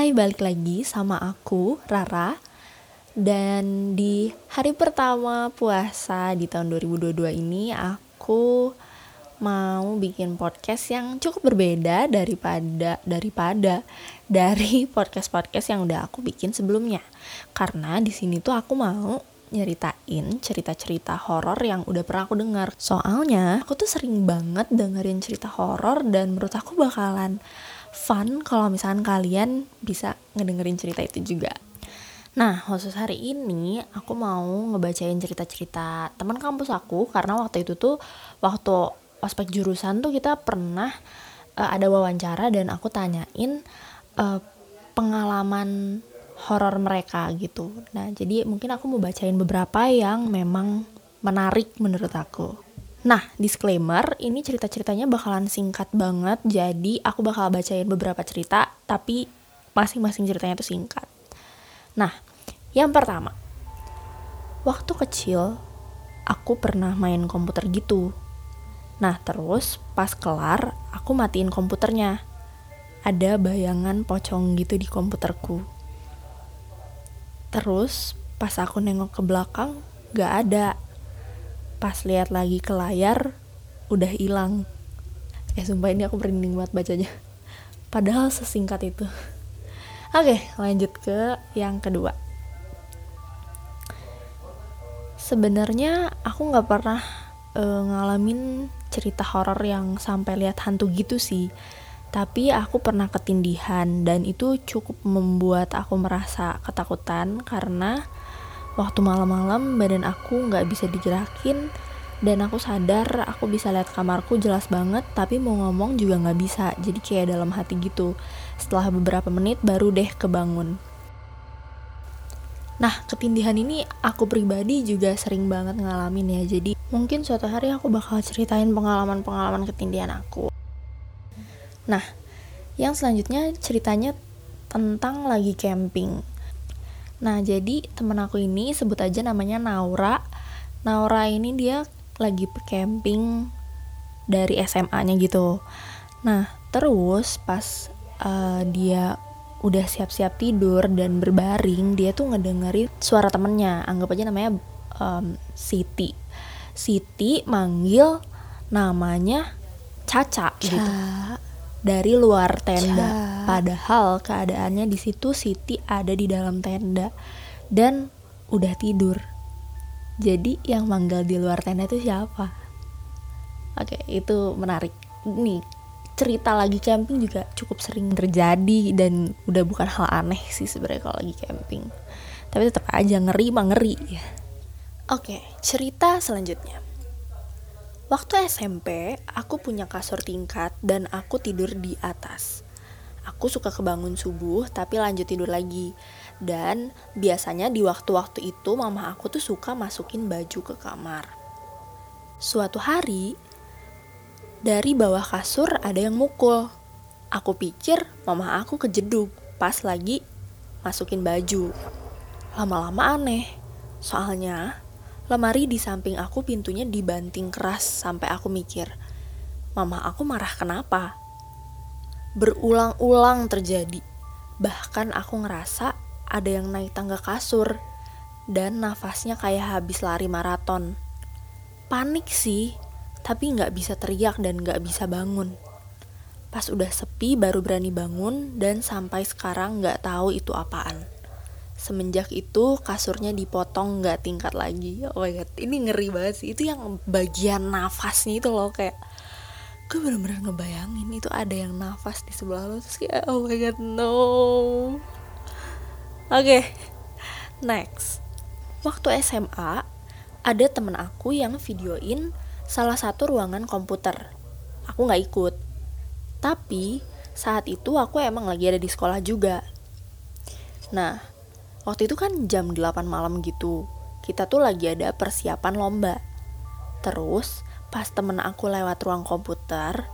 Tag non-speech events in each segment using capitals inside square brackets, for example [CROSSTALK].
Hai, balik lagi sama aku, Rara. Dan di hari pertama puasa di tahun 2022 ini aku mau bikin podcast yang cukup berbeda daripada daripada [LAUGHS] dari podcast-podcast yang udah aku bikin sebelumnya. Karena di sini tuh aku mau nyeritain cerita-cerita horor yang udah pernah aku dengar. Soalnya aku tuh sering banget dengerin cerita horor dan menurut aku bakalan fun kalau misalkan kalian bisa ngedengerin cerita itu juga. Nah, khusus hari ini aku mau ngebacain cerita-cerita teman kampus aku karena waktu itu tuh waktu ospek jurusan tuh kita pernah uh, ada wawancara dan aku tanyain uh, pengalaman horor mereka gitu. Nah, jadi mungkin aku mau bacain beberapa yang memang menarik menurut aku. Nah, disclaimer, ini cerita-ceritanya bakalan singkat banget, jadi aku bakal bacain beberapa cerita, tapi masing-masing ceritanya itu singkat. Nah, yang pertama, waktu kecil aku pernah main komputer gitu. Nah, terus pas kelar, aku matiin komputernya. Ada bayangan pocong gitu di komputerku. Terus pas aku nengok ke belakang, gak ada pas lihat lagi ke layar udah hilang. Eh sumpah ini aku merinding banget bacanya. Padahal sesingkat itu. Oke lanjut ke yang kedua. Sebenarnya aku nggak pernah uh, ngalamin cerita horor yang sampai lihat hantu gitu sih. Tapi aku pernah ketindihan dan itu cukup membuat aku merasa ketakutan karena waktu malam-malam badan aku nggak bisa digerakin dan aku sadar aku bisa lihat kamarku jelas banget tapi mau ngomong juga nggak bisa jadi kayak dalam hati gitu setelah beberapa menit baru deh kebangun Nah, ketindihan ini aku pribadi juga sering banget ngalamin ya. Jadi, mungkin suatu hari aku bakal ceritain pengalaman-pengalaman ketindihan aku. Nah, yang selanjutnya ceritanya tentang lagi camping. Nah, jadi temen aku ini sebut aja namanya Naura. Naura ini dia lagi camping dari SMA-nya gitu. Nah, terus pas uh, dia udah siap-siap tidur dan berbaring, dia tuh ngedengerin suara temennya. Anggap aja namanya um, Siti. Siti manggil namanya Caca, Caca. gitu dari luar tenda. Padahal keadaannya di situ Siti ada di dalam tenda dan udah tidur. Jadi yang manggal di luar tenda itu siapa? Oke, itu menarik. Nih, cerita lagi camping juga cukup sering terjadi dan udah bukan hal aneh sih sebenarnya kalau lagi camping. Tapi tetap aja ngeri mah ngeri ya. Oke, cerita selanjutnya. Waktu SMP, aku punya kasur tingkat dan aku tidur di atas. Aku suka kebangun subuh tapi lanjut tidur lagi. Dan biasanya di waktu-waktu itu mama aku tuh suka masukin baju ke kamar. Suatu hari, dari bawah kasur ada yang mukul. Aku pikir mama aku kejeduk pas lagi masukin baju. Lama-lama aneh, soalnya Lemari di samping aku pintunya dibanting keras sampai aku mikir, mama aku marah kenapa? Berulang-ulang terjadi. Bahkan aku ngerasa ada yang naik tangga kasur dan nafasnya kayak habis lari maraton. Panik sih, tapi nggak bisa teriak dan nggak bisa bangun. Pas udah sepi baru berani bangun dan sampai sekarang nggak tahu itu apaan semenjak itu kasurnya dipotong nggak tingkat lagi oh my god ini ngeri banget sih itu yang bagian nafasnya itu loh kayak gue bener-bener ngebayangin itu ada yang nafas di sebelah lo terus kayak oh my god no. Oke okay. next. Waktu SMA ada temen aku yang videoin salah satu ruangan komputer. Aku nggak ikut. Tapi saat itu aku emang lagi ada di sekolah juga. Nah waktu itu kan jam 8 malam gitu. Kita tuh lagi ada persiapan lomba. Terus pas temen aku lewat ruang komputer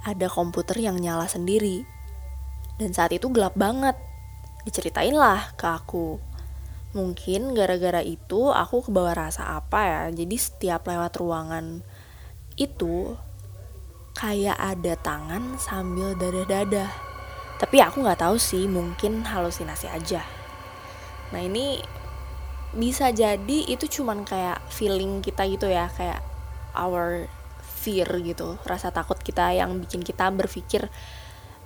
ada komputer yang nyala sendiri. Dan saat itu gelap banget. Diceritain lah ke aku. Mungkin gara-gara itu aku kebawa rasa apa ya? Jadi setiap lewat ruangan itu kayak ada tangan sambil dadah-dadah. Tapi aku nggak tahu sih mungkin halusinasi aja. Nah ini bisa jadi itu cuman kayak feeling kita gitu ya kayak our fear gitu rasa takut kita yang bikin kita berpikir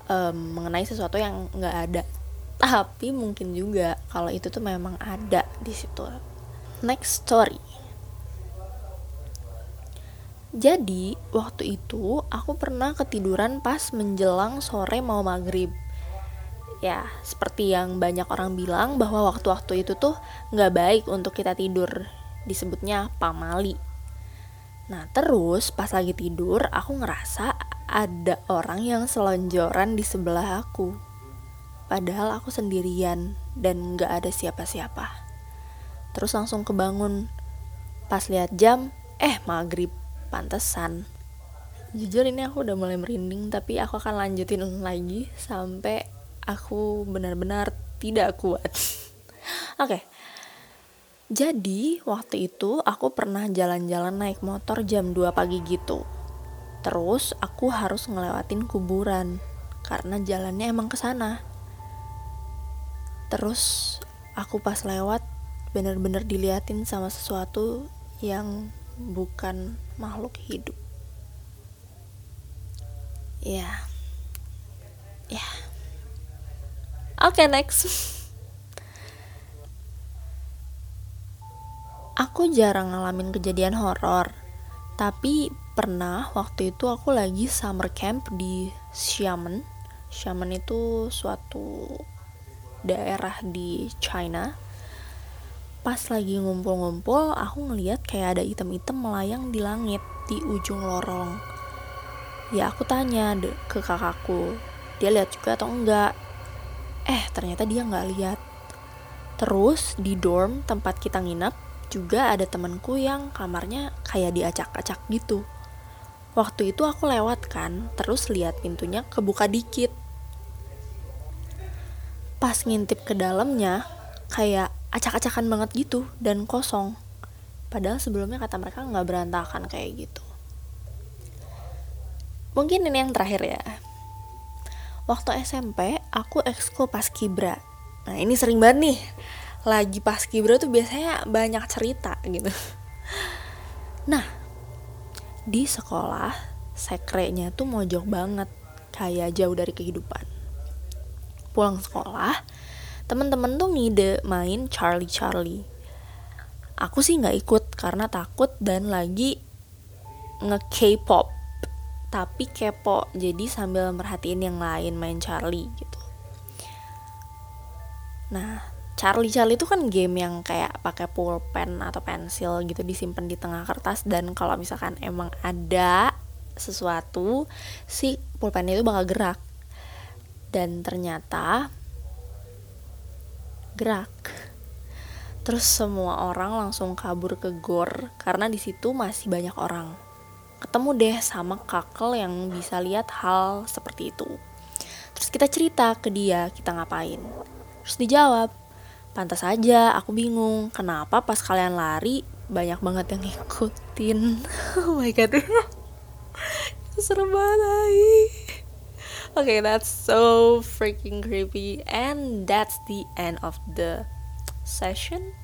um, mengenai sesuatu yang nggak ada. Tapi mungkin juga kalau itu tuh memang ada di situ. Next story. Jadi waktu itu aku pernah ketiduran pas menjelang sore mau maghrib. Ya seperti yang banyak orang bilang bahwa waktu-waktu itu tuh nggak baik untuk kita tidur. Disebutnya pamali nah terus pas lagi tidur aku ngerasa ada orang yang selonjoran di sebelah aku. Padahal aku sendirian dan nggak ada siapa-siapa. Terus langsung kebangun. Pas lihat jam eh maghrib. Pantesan. Jujur ini aku udah mulai merinding tapi aku akan lanjutin lagi sampai aku benar-benar tidak kuat. [LAUGHS] Oke okay. Jadi waktu itu aku pernah jalan-jalan naik motor jam 2 pagi gitu terus aku harus ngelewatin kuburan karena jalannya emang ke sana terus aku pas lewat bener-bener diliatin sama sesuatu yang bukan makhluk hidup. Ya. Ya. Oke, okay, next. [LAUGHS] aku jarang ngalamin kejadian horor, tapi pernah waktu itu aku lagi summer camp di Xiamen. Xiamen itu suatu daerah di China. Pas lagi ngumpul-ngumpul aku ngeliat kayak ada item-item melayang di langit di ujung lorong. Ya aku tanya ke kakakku dia lihat juga atau enggak? Eh ternyata dia nggak lihat. Terus di dorm tempat kita nginap juga ada temanku yang kamarnya kayak diacak-acak gitu. Waktu itu aku lewat kan terus lihat pintunya kebuka dikit. Pas ngintip ke dalamnya kayak acak-acakan banget gitu dan kosong. Padahal sebelumnya kata mereka nggak berantakan kayak gitu. Mungkin ini yang terakhir ya. Waktu SMP aku ekskul pas kibra. Nah ini sering banget nih lagi pas kibra tuh biasanya banyak cerita gitu. Nah di sekolah sekrenya tuh mojok banget kayak jauh dari kehidupan. Pulang sekolah temen-temen tuh ngide main Charlie Charlie. Aku sih nggak ikut karena takut dan lagi nge K-pop tapi kepo. Jadi sambil merhatiin yang lain main Charlie gitu. Nah Charlie Charlie itu kan game yang kayak pakai pulpen atau pensil gitu disimpan di tengah kertas dan kalau misalkan emang ada sesuatu si pulpennya itu bakal gerak dan ternyata gerak. Terus semua orang langsung kabur ke gor karena di situ masih banyak orang. Ketemu deh sama kakel yang bisa lihat hal seperti itu. Terus kita cerita ke dia kita ngapain. Terus dijawab, pantas aja aku bingung kenapa pas kalian lari banyak banget yang ngikutin. [LAUGHS] oh my god. [LAUGHS] Serem banget. okay, that's so freaking creepy and that's the end of the session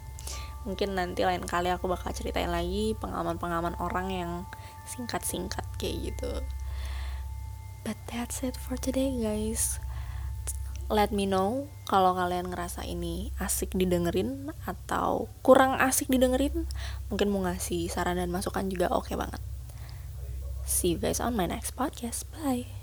mungkin nanti lain kali aku bakal ceritain lagi pengalaman-pengalaman orang yang singkat-singkat kayak gitu but that's it for today guys let me know kalau kalian ngerasa ini asik didengerin atau kurang asik didengerin mungkin mau ngasih saran dan masukan juga oke okay banget. See you guys on my next podcast. Bye